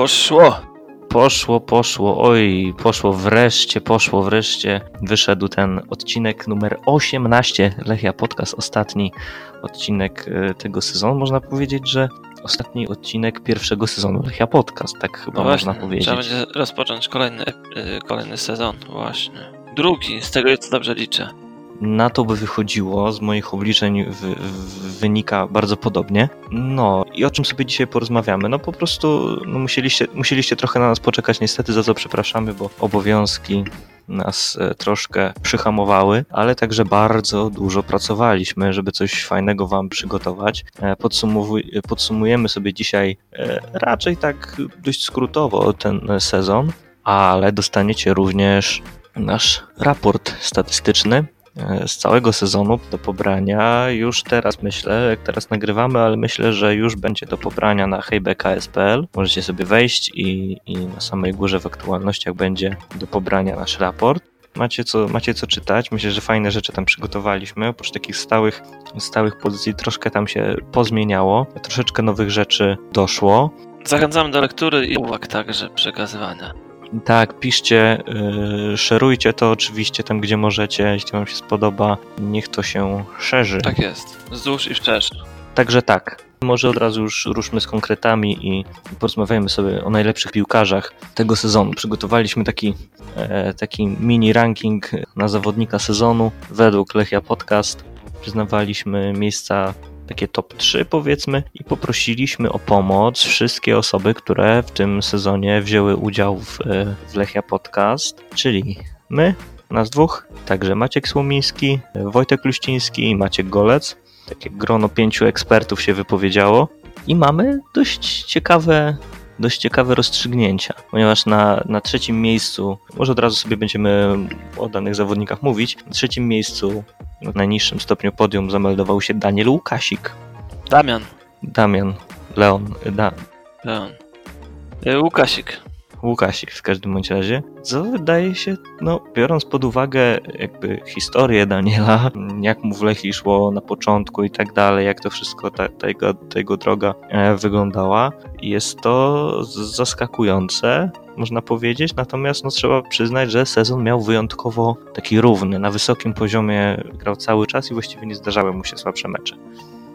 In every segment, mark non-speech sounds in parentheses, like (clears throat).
Poszło. Poszło, poszło, oj, poszło wreszcie, poszło wreszcie. Wyszedł ten odcinek numer 18 Lechia Podcast, ostatni odcinek e, tego sezonu. Można powiedzieć, że ostatni odcinek pierwszego sezonu Lechia Podcast, tak chyba No właśnie, można powiedzieć. trzeba będzie rozpocząć kolejny, y, kolejny sezon, właśnie. Drugi, z tego co dobrze liczę. Na to by wychodziło, z moich obliczeń w, w, wynika bardzo podobnie. No i o czym sobie dzisiaj porozmawiamy? No po prostu no, musieliście, musieliście trochę na nas poczekać, niestety za co przepraszamy, bo obowiązki nas e, troszkę przyhamowały, ale także bardzo dużo pracowaliśmy, żeby coś fajnego Wam przygotować. E, podsumowuj- podsumujemy sobie dzisiaj e, raczej tak dość skrótowo ten sezon, ale dostaniecie również nasz raport statystyczny z całego sezonu do pobrania. Już teraz myślę, jak teraz nagrywamy, ale myślę, że już będzie do pobrania na heybks.pl. Możecie sobie wejść i, i na samej górze w aktualnościach będzie do pobrania nasz raport. Macie co, macie co czytać. Myślę, że fajne rzeczy tam przygotowaliśmy. Oprócz takich stałych, stałych pozycji troszkę tam się pozmieniało. Troszeczkę nowych rzeczy doszło. Zachęcamy do lektury i uwag także przekazywania. Tak, piszcie, yy, szerujcie to oczywiście tam, gdzie możecie, jeśli Wam się spodoba, niech to się szerzy. Tak jest. Wzdłuż i wszerz. Także tak, może od razu już ruszmy z konkretami i porozmawiajmy sobie o najlepszych piłkarzach tego sezonu. Przygotowaliśmy taki, e, taki mini ranking na zawodnika sezonu według Lechia Podcast. Przyznawaliśmy miejsca takie top 3 powiedzmy i poprosiliśmy o pomoc wszystkie osoby, które w tym sezonie wzięły udział w, e, w Lechia Podcast, czyli my, nas dwóch, także Maciek Słomiński, Wojtek Luściński i Maciek Golec. Takie grono pięciu ekspertów się wypowiedziało i mamy dość ciekawe dość ciekawe rozstrzygnięcia, ponieważ na, na trzecim miejscu, może od razu sobie będziemy o danych zawodnikach mówić, na trzecim miejscu, w najniższym stopniu podium zameldował się Daniel Łukasik. Damian. Damian, Leon, da, Leon. Y, Łukasik. Łukasik w każdym bądź razie, co wydaje się, no biorąc pod uwagę jakby historię Daniela, jak mu w Lechii szło na początku i tak dalej, jak to wszystko, ta, ta, jego, ta jego droga e, wyglądała, jest to zaskakujące, można powiedzieć, natomiast no, trzeba przyznać, że sezon miał wyjątkowo taki równy, na wysokim poziomie grał cały czas i właściwie nie zdarzały mu się słabsze mecze.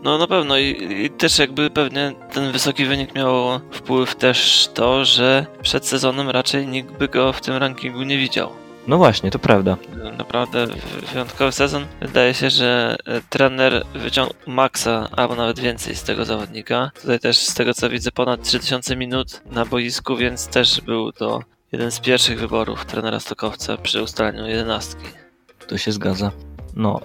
No na pewno I, i też jakby pewnie ten wysoki wynik miał wpływ też to, że przed sezonem raczej nikt by go w tym rankingu nie widział. No właśnie, to prawda. Naprawdę wy- wyjątkowy sezon. Wydaje się, że e, trener wyciągnął maksa, albo nawet więcej z tego zawodnika. Tutaj też z tego co widzę ponad 3000 minut na boisku, więc też był to jeden z pierwszych wyborów trenera Stokowca przy ustaleniu jedenastki. To się zgadza. No,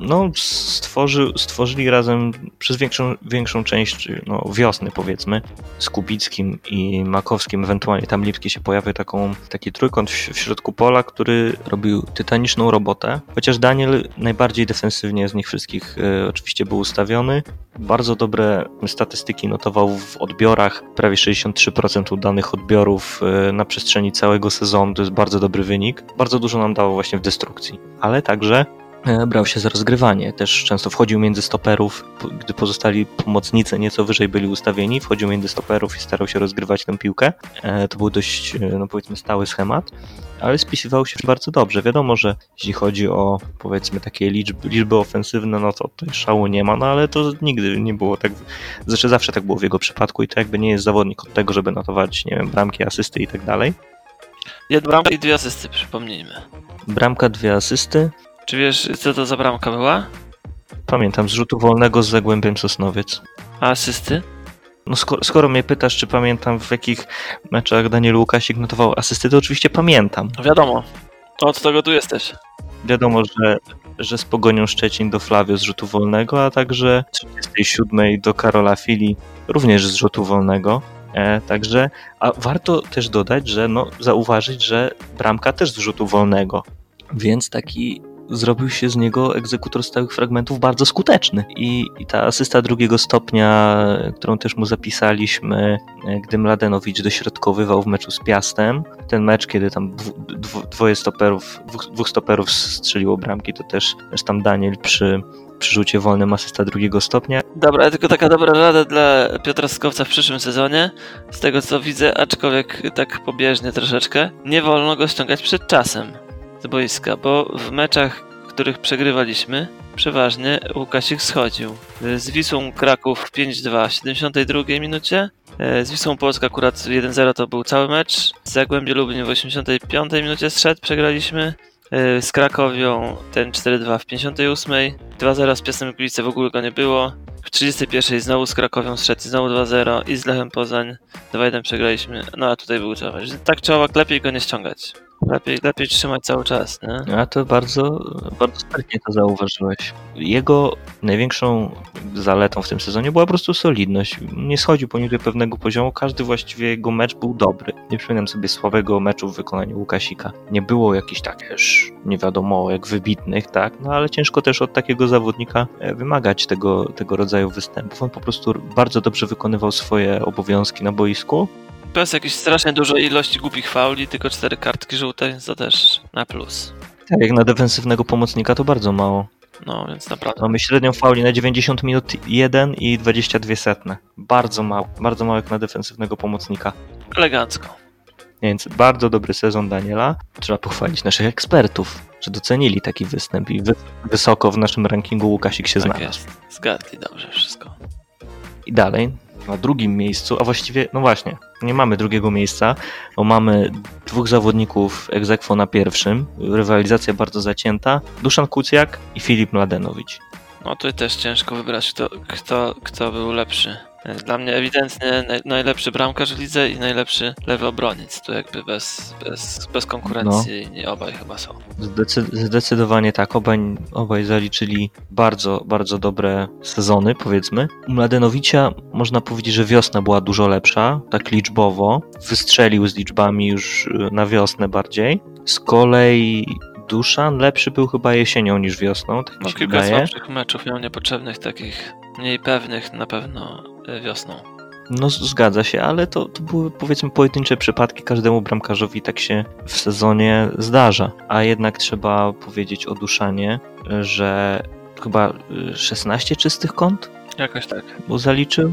no stworzy, stworzyli razem przez większą, większą część no, wiosny, powiedzmy, z Kubickim i Makowskim, ewentualnie tam Lipski się pojawia taką, taki trójkąt w, w środku pola, który robił tytaniczną robotę. Chociaż Daniel najbardziej defensywnie z nich wszystkich y, oczywiście był ustawiony. Bardzo dobre statystyki notował w odbiorach, prawie 63% udanych odbiorów y, na przestrzeni całego sezonu. To jest bardzo dobry wynik. Bardzo dużo nam dało właśnie w destrukcji, ale także e, brał się za rozgrywanie. Też często wchodził między stoperów, gdy pozostali pomocnicy nieco wyżej byli ustawieni, wchodził między stoperów i starał się rozgrywać tę piłkę. E, To był dość, e, no powiedzmy, stały schemat, ale spisywał się bardzo dobrze. Wiadomo, że jeśli chodzi o, powiedzmy, takie liczby, liczby ofensywne, no to tutaj szału nie ma, no ale to nigdy nie było tak, znaczy zawsze tak było w jego przypadku i to jakby nie jest zawodnik od tego, żeby notować, nie wiem, bramki, asysty i tak dalej. Jedna bramka i dwie asysty, przypomnijmy. Bramka, dwie asysty. Czy wiesz, co to za bramka była? Pamiętam, z rzutu wolnego z Zagłębiem Sosnowiec. A asysty? No skoro, skoro mnie pytasz, czy pamiętam w jakich meczach Daniel Łukasik notował asysty, to oczywiście pamiętam. No wiadomo. Od tego tu jesteś. Wiadomo, że, że z Pogonią Szczecin do Flavio z rzutu wolnego, a także 37 do Karola Fili również z rzutu wolnego. E, także, a warto też dodać, że no, zauważyć, że bramka też z rzutu wolnego, więc taki zrobił się z niego egzekutor stałych fragmentów bardzo skuteczny. I, i ta asysta drugiego stopnia, którą też mu zapisaliśmy, e, gdy Mladenowicz dośrodkowywał w meczu z Piastem, ten mecz, kiedy tam dwoje stoperów, dwóch, stoperów strzeliło bramki, to też, też tam Daniel przy, przy rzucie wolnym asysta drugiego stopnia. Dobra, tylko taka dobra rada dla Piotra Skowca w przyszłym sezonie. Z tego co widzę, aczkolwiek tak pobieżnie troszeczkę, nie wolno go ściągać przed czasem z boiska, bo w meczach, których przegrywaliśmy, przeważnie Łukasik schodził. Z Wisłą Kraków 5-2 w 72 minucie, e, z Wisłą Polska akurat 1-0 to był cały mecz, z Zagłębie Lubin w 85 minucie zszedł, przegraliśmy, e, z Krakowią ten 4-2 w 58, 2-0 z Piastem Gliwice w ogóle go nie było, w 31 znowu z Krakowią i znowu 2-0 i z Lechem Poznań 2-1 przegraliśmy, no a tutaj był cały mecz. Tak owak lepiej go nie ściągać. Lepiej, lepiej trzymać cały czas, nie? A to bardzo, bardzo sprytnie to zauważyłeś. Jego największą zaletą w tym sezonie była po prostu solidność. Nie schodził poniżej pewnego poziomu, każdy właściwie jego mecz był dobry. Nie przypominam sobie słabego meczu w wykonaniu Łukasika. Nie było jakichś tak już nie wiadomo jak wybitnych, tak? No ale ciężko też od takiego zawodnika e, wymagać tego, tego rodzaju występów. On po prostu bardzo dobrze wykonywał swoje obowiązki na boisku. Bez jakiejś strasznie dużej ilości głupich fauli, tylko cztery kartki żółte, więc to też na plus. Tak, jak na defensywnego pomocnika to bardzo mało. No, więc naprawdę. Mamy średnią fauli na 90 minut 1 i 22 setne. Bardzo mało, bardzo mało jak na defensywnego pomocnika. Elegancko. Więc bardzo dobry sezon Daniela. Trzeba pochwalić naszych ekspertów, że docenili taki występ i wy wysoko w naszym rankingu Łukasik się Tak znalazł. jest. Zgadli dobrze wszystko. I dalej, na drugim miejscu, a właściwie, no właśnie, nie mamy drugiego miejsca, bo mamy dwóch zawodników egzekwo na pierwszym, rywalizacja bardzo zacięta, Duszan Kucjak i Filip Mladenowicz. No tutaj też ciężko wybrać, kto, kto, kto był lepszy. Dla mnie ewidentnie naj, najlepszy bramkarz w lidze i najlepszy lewy obroniec. Tu jakby bez, bez, bez konkurencji nie obaj chyba są. Zdecy- zdecydowanie tak, obaj, obaj zaliczyli bardzo, bardzo dobre sezony, powiedzmy. U Mladenowicza można powiedzieć, że wiosna była dużo lepsza, tak liczbowo. Wystrzelił z liczbami już y, na wiosnę bardziej. Z kolei Duszan lepszy był chyba jesienią niż wiosną, tak No kilka wydaje. słabszych meczów miał niepotrzebnych, takich mniej pewnych na pewno wiosną. No zgadza się, ale to, to były powiedzmy pojedyncze przypadki, każdemu bramkarzowi tak się w sezonie zdarza. A jednak trzeba powiedzieć o Duszanie, że chyba y, 16 czystych kąt Jakoś tak. bo zaliczył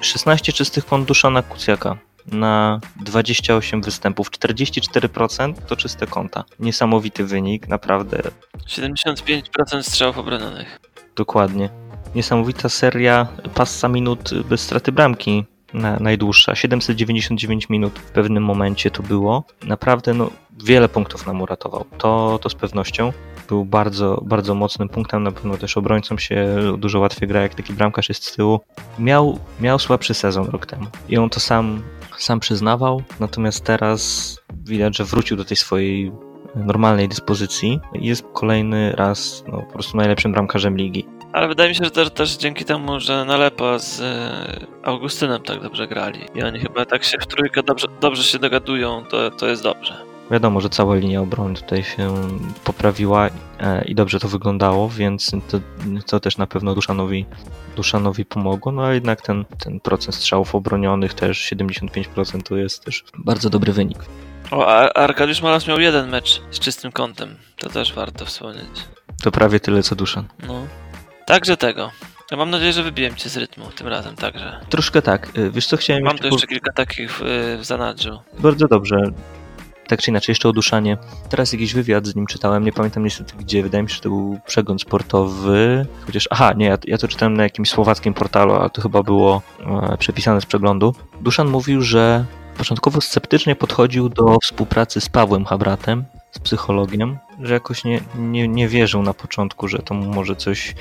16 czystych kąt Duszana Kucjaka na 28 występów, 44% to czyste konta. Niesamowity wynik, naprawdę 75% strzałów obronionych. dokładnie. Niesamowita seria passa minut bez straty bramki. Na, najdłuższa, 799 minut w pewnym momencie to było. Naprawdę no, wiele punktów nam uratował. To, to z pewnością. Był bardzo, bardzo mocnym punktem. Na pewno też obrońcom się dużo łatwiej gra, jak taki bramkarz jest z tyłu. Miał, miał słabszy sezon rok temu i on to sam, sam przyznawał. Natomiast teraz widać, że wrócił do tej swojej normalnej dyspozycji jest kolejny raz no, po prostu najlepszym bramkarzem ligi. Ale wydaje mi się, że też, też dzięki temu, że Nalepa z e, Augustynem tak dobrze grali i oni chyba tak się w trójkę dobrze, dobrze się dogadują, to, to jest dobrze. Wiadomo, że cała linia obrony tutaj się poprawiła e, i dobrze to wyglądało, więc to, to też na pewno Duszanowi, Duszanowi pomogło, no a jednak ten, ten procent strzałów obronionych też 75% to jest też bardzo dobry wynik. O, a Arkadiusz Malas miał jeden mecz z czystym kątem. To też warto wspomnieć. To prawie tyle co Duszan. No. Także tego. Ja mam nadzieję, że wybiłem cię z rytmu tym razem także. Troszkę tak, e, wiesz co chciałem Mam tu jeszcze kilka takich w, zanadrzu. Bardzo dobrze. Tak czy inaczej, jeszcze o Duszanie. Teraz jakiś wywiad z nim czytałem, nie pamiętam niestety gdzie, wydaje mi się, że to był przegląd sportowy. Chociaż, aha, nie, ja, ja to czytałem na jakimś słowackim portalu, ale to chyba było e, przepisane z przeglądu. Duszan mówił, że początkowo sceptycznie podchodził do współpracy z Pawłem Habratem, z psychologiem, że jakoś nie, nie, nie wierzył na początku, że to mu może coś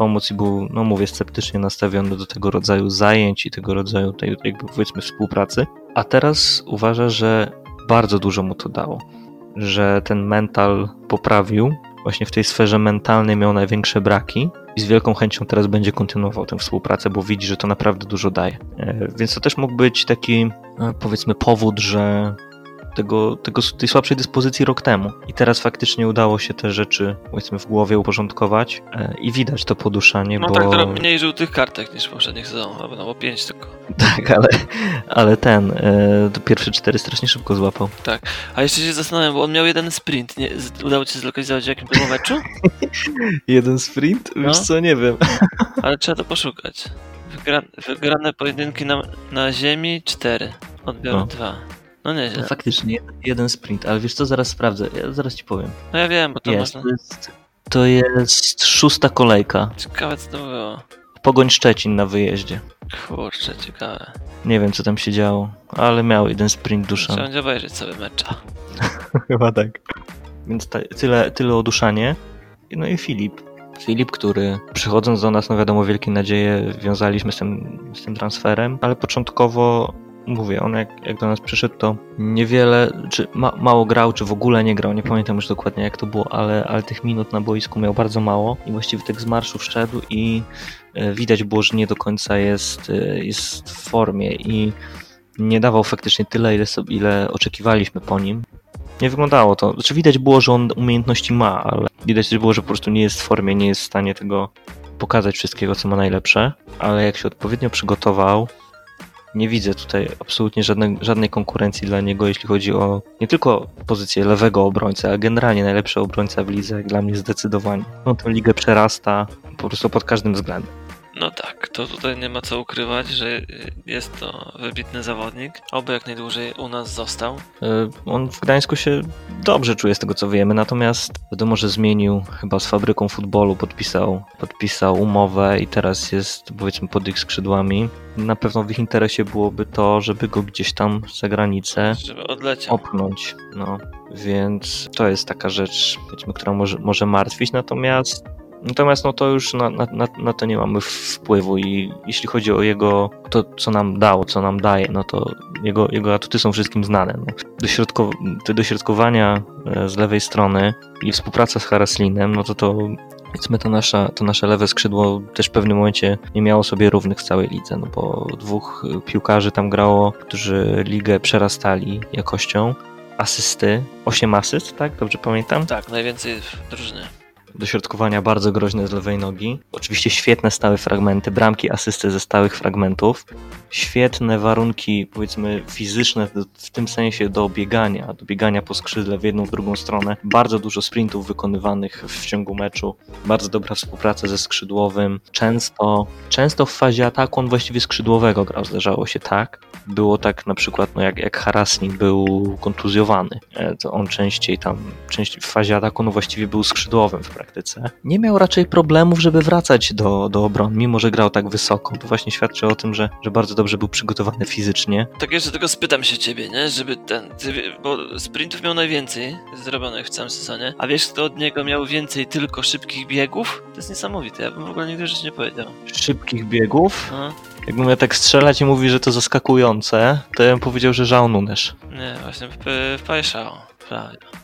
pomóc i był, no mówię, sceptycznie nastawiony do tego rodzaju zajęć i tego rodzaju tej, jakby powiedzmy współpracy. A teraz uważa, że bardzo dużo mu to dało, że ten mental poprawił, właśnie w tej sferze mentalnej miał największe braki i z wielką chęcią teraz będzie kontynuował tę współpracę, bo widzi, że to naprawdę dużo daje. E, Więc to też mógł być taki, e, powiedzmy, powód, że tego, tego, tej słabszej dyspozycji rok temu. I teraz faktycznie udało się te rzeczy, powiedzmy, w głowie uporządkować e, i widać to poduszanie, No bo... tak, trochę mniej żółtych kartek niż w poprzednich sezonach, albo no bo pięć tylko. (laughs) Tak, ale, ale ten, e, to pierwsze cztery strasznie szybko złapał. A jeszcze się zastanawiam, bo on miał jeden sprint. Nie, udało ci się zlokalizować w jakim to meczu? (laughs) Jeden sprint? Wiesz co, nie wiem. (laughs) Ale trzeba to poszukać. Wygra, wygrane pojedynki na, na ziemi cztery. Odbiory No. dwa. No nieźle. Faktycznie, jeden, sprint, ale wiesz co, zaraz sprawdzę, ja zaraz ci powiem. No ja wiem, bo to Jest, można... to jest, to jest szósta kolejka. Ciekawe co to było. Pogoń Szczecin na wyjeździe. Kurczę, ciekawe. Nie wiem, co tam się działo, ale miał jeden sprint Trzeba duszany. będzie obejrzeć sobie mecza. (laughs) Chyba tak. Więc ta, tyle, tyle o duszanie. No i Filip. Filip, który przychodząc do nas, no wiadomo, wielkie nadzieje wiązaliśmy z tym, z tym transferem, ale początkowo, mówię, on jak, jak do nas przyszedł, to niewiele, czy ma, mało grał, czy w ogóle nie grał, nie pamiętam już dokładnie jak to było, ale, ale tych minut na boisku miał bardzo mało i właściwie tak z marszu wszedł i e, widać było, że nie do końca jest, e, jest w formie i nie dawał faktycznie tyle, ile, sobie, ile oczekiwaliśmy po nim. Nie wyglądało to. Znaczy widać było, że on umiejętności ma, ale widać też było, że po prostu nie jest w formie, nie jest w stanie tego pokazać wszystkiego, co ma najlepsze. Ale jak się odpowiednio przygotował, nie widzę tutaj absolutnie żadnej, żadnej konkurencji dla niego, jeśli chodzi o nie tylko pozycję lewego obrońcy, ale generalnie najlepszy obrońca w lidze, jak dla mnie zdecydowanie. On tę ligę przerasta po prostu pod każdym względem. No tak, to tutaj nie ma co ukrywać, że jest to wybitny zawodnik. Oby jak najdłużej u nas został. Y, On w Gdańsku się dobrze czuje z tego co wiemy, natomiast wiadomo, że zmienił chyba z fabryką futbolu, podpisał, podpisał umowę i teraz jest powiedzmy pod ich skrzydłami. Na pewno w ich interesie byłoby to, żeby go gdzieś tam za granicę Żeby odleciał. opchnąć. No, więc to jest taka rzecz, powiedzmy, która może, może martwić, natomiast Natomiast no to już na, na, na- to nie mamy wpływu i jeśli chodzi o jego, to co nam dało, co nam daje, no to jego, jego atuty są wszystkim znane. No. Dośrodko, te dośrodkowania e, z lewej strony i współpraca z Haraslinem, no to to powiedzmy to, nasza, to nasze lewe skrzydło też w pewnym momencie nie miało sobie równych w całej lidze, no bo dwóch e, piłkarzy tam grało, którzy ligę przerastali jakością. Asysty, 8 asyst, tak? Dobrze pamiętam? Tak, najwięcej w drużynie. Dośrodkowania bardzo groźne z lewej nogi. Oczywiście świetne stałe fragmenty, bramki, asysty ze stałych fragmentów. Świetne warunki, powiedzmy, fizyczne w tym sensie do biegania, do biegania po skrzydle w jedną, w drugą stronę. Bardzo dużo sprintów wykonywanych w ciągu meczu. Bardzo dobra współpraca ze skrzydłowym. Często, często w fazie ataku on właściwie skrzydłowego grał, zdarzało się tak. Było tak na przykład, no jak, jak Harasnik był kontuzjowany, e, to on częściej tam, częściej w fazie ataku, no właściwie był skrzydłowym w praktyce. Nie miał raczej problemów, żeby wracać do, do obrony, mimo że grał tak wysoko. To właśnie świadczy o tym, że, że bardzo dobrze był przygotowany fizycznie. Tak jeszcze tylko spytam się ciebie, nie? Żeby ten. Bo sprintów miał najwięcej zrobionych w całym sezonie. A wiesz, kto od niego miał więcej tylko szybkich biegów? To jest niesamowite. Ja bym w ogóle nigdy rzeczy nie powiedział. Szybkich biegów. No, Jakbym ja tak strzelać i mówi, że to zaskakujące, to ja bym powiedział, że Jean Nunes. nie, właśnie w,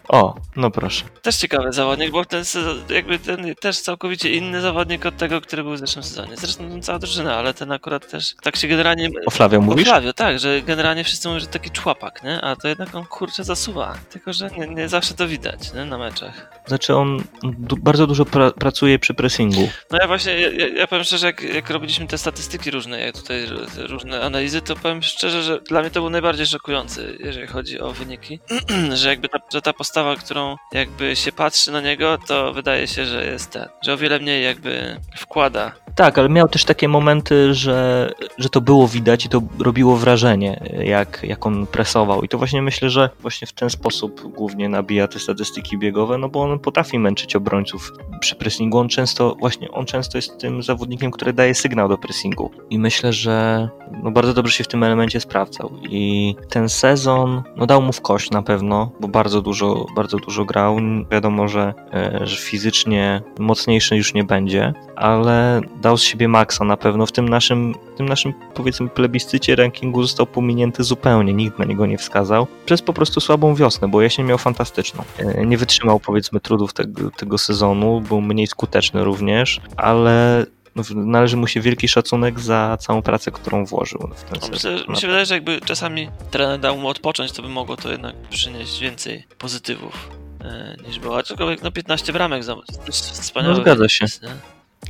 O, no proszę. Też ciekawy zawodnik, bo ten sezon, jakby ten też całkowicie inny zawodnik od tego, który był w zeszłym sezonie. Zresztą no, cała drużyna, ale ten akurat też tak się generalnie... O Flavio mówisz? O Flavio, tak, że generalnie wszyscy mówią, że taki człapak, nie? A to jednak on kurczę zasuwa. Tylko, że nie, nie zawsze to widać, nie? Na meczach. Znaczy on du- bardzo dużo pra- pracuje przy pressingu. No ja właśnie, ja, ja- powiem szczerze, jak, jak robiliśmy te statystyki różne, jak tutaj różne analizy, to powiem szczerze, że dla mnie to był najbardziej szokujący, jeżeli chodzi o wyniki, (clears throat) że jakby ta, że ta postawa, którą jakby się patrzy na niego, to wydaje się, że jest ten, że o wiele mniej jakby wkłada. Tak, ale miał też takie momenty, że, że to było widać i to robiło wrażenie, jak, jak on presował. I to właśnie myślę, że właśnie w ten sposób głównie nabija te statystyki biegowe, no bo on potrafi męczyć obrońców przy pressingu. On często, właśnie on często jest tym zawodnikiem, który daje sygnał do pressingu. I myślę, że no bardzo dobrze się w tym elemencie sprawdzał. I ten sezon no dał mu w kość na pewno, bo bardzo dużo, bardzo dużo grał. Wiadomo, że, e, że fizycznie mocniejszy już nie będzie, ale dał z siebie maksa na pewno. W tym naszym, tym naszym powiedzmy plebiscycie rankingu został pominięty zupełnie, nikt na niego nie wskazał, przez po prostu słabą wiosnę, bo jesień miał fantastyczną. E, Nie wytrzymał powiedzmy trudów tego, tego sezonu, był mniej skuteczny również, ale no, należy mu się wielki szacunek za całą pracę, którą włożył w ten No, sezon. myślę, mi się wydaje, że jakby czasami trener dał mu odpocząć, to by mogło to jednak przynieść więcej pozytywów e, niż było. Aczkolwiek no 15 bramek za to jest wspaniały No, zgadza się. nie?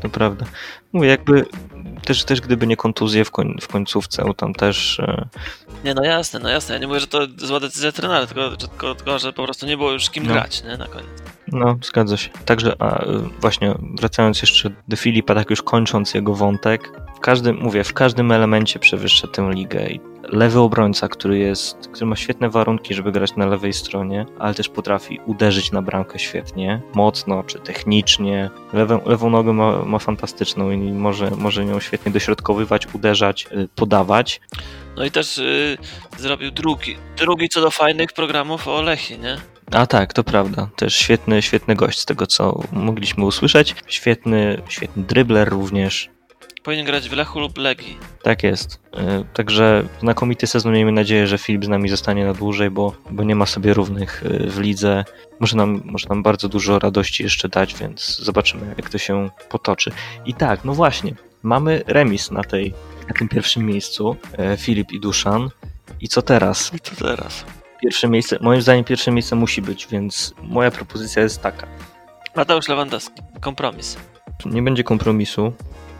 To prawda. Mówię, jakby też, też gdyby nie kontuzje w, koń, w końcówce, tam też e, Nie, no jasne, no jasne. Ja nie mówię, że to zła decyzja trenera, tylko, tylko, tylko że po prostu nie było już kim No. grać, nie? Na koniec. No, zgadza się. Także, a właśnie wracając jeszcze do Filipa, tak już kończąc jego wątek, w każdym, mówię, w każdym elemencie przewyższa tę ligę i lewy obrońca, który jest, który ma świetne warunki, żeby grać na lewej stronie, ale też potrafi uderzyć na bramkę świetnie, mocno czy technicznie. Lewą, lewą nogę ma, ma fantastyczną i może, może nią świetnie dośrodkowywać, uderzać, y, podawać. No i też y, zrobił drugi, drugi co do fajnych programów o Lechi, nie? A tak, to prawda. Też świetny, świetny gość z tego, co mogliśmy usłyszeć. Świetny, świetny drybler również. Powinien grać w Lechu lub Legii. Tak jest. E, Także znakomity sezon. Miejmy nadzieję, że Filip z nami zostanie na dłużej, bo, bo nie ma sobie równych e, w lidze. Może nam, może nam bardzo dużo radości jeszcze dać, więc zobaczymy, jak to się potoczy. I tak, no właśnie, mamy remis na, tej, na tym pierwszym miejscu. e, Filip i Duszan. I co teraz? I co teraz? Pierwsze miejsce, moim zdaniem pierwsze miejsce musi być, więc moja propozycja jest taka. Mateusz Lewandowski. Kompromis. Nie będzie kompromisu.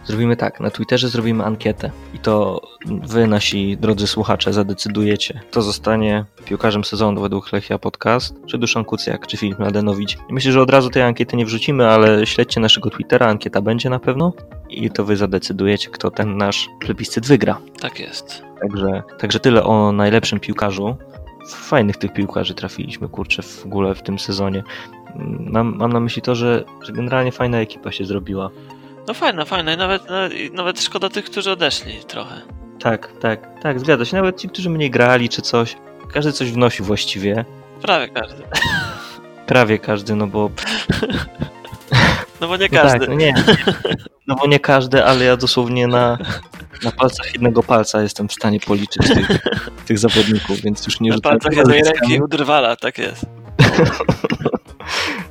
Zrobimy tak, na Twitterze zrobimy ankietę i to wy, nasi drodzy słuchacze, zadecydujecie, kto zostanie piłkarzem sezonu według Lechia Podcast, czy Duszan Kucjak, czy Filip Mladenowicz. Myślę, że od razu tej ankiety nie wrzucimy, ale śledźcie naszego Twittera, ankieta będzie na pewno i to wy zadecydujecie, kto ten nasz plebiscyt wygra. Tak jest. Także, także tyle o najlepszym piłkarzu. Fajnych tych piłkarzy trafiliśmy, kurczę, w ogóle w tym sezonie. Mam, mam na myśli to, że, że generalnie fajna ekipa się zrobiła. No fajna, fajna i nawet, nawet, szkoda tych, którzy odeszli trochę. Tak, tak, tak, zgadza się. Nawet ci, którzy mniej grali czy coś, każdy coś wnosi właściwie. Prawie każdy. (laughs) Prawie każdy, no bo. (laughs) No bo nie No każdy. tak, no nie. (laughs) No bo nie każdy, ale ja dosłownie na, na palcach jednego palca jestem w stanie policzyć tych, tych zawodników, więc już nie Na palcach jednej ręki udrwala, tak jest.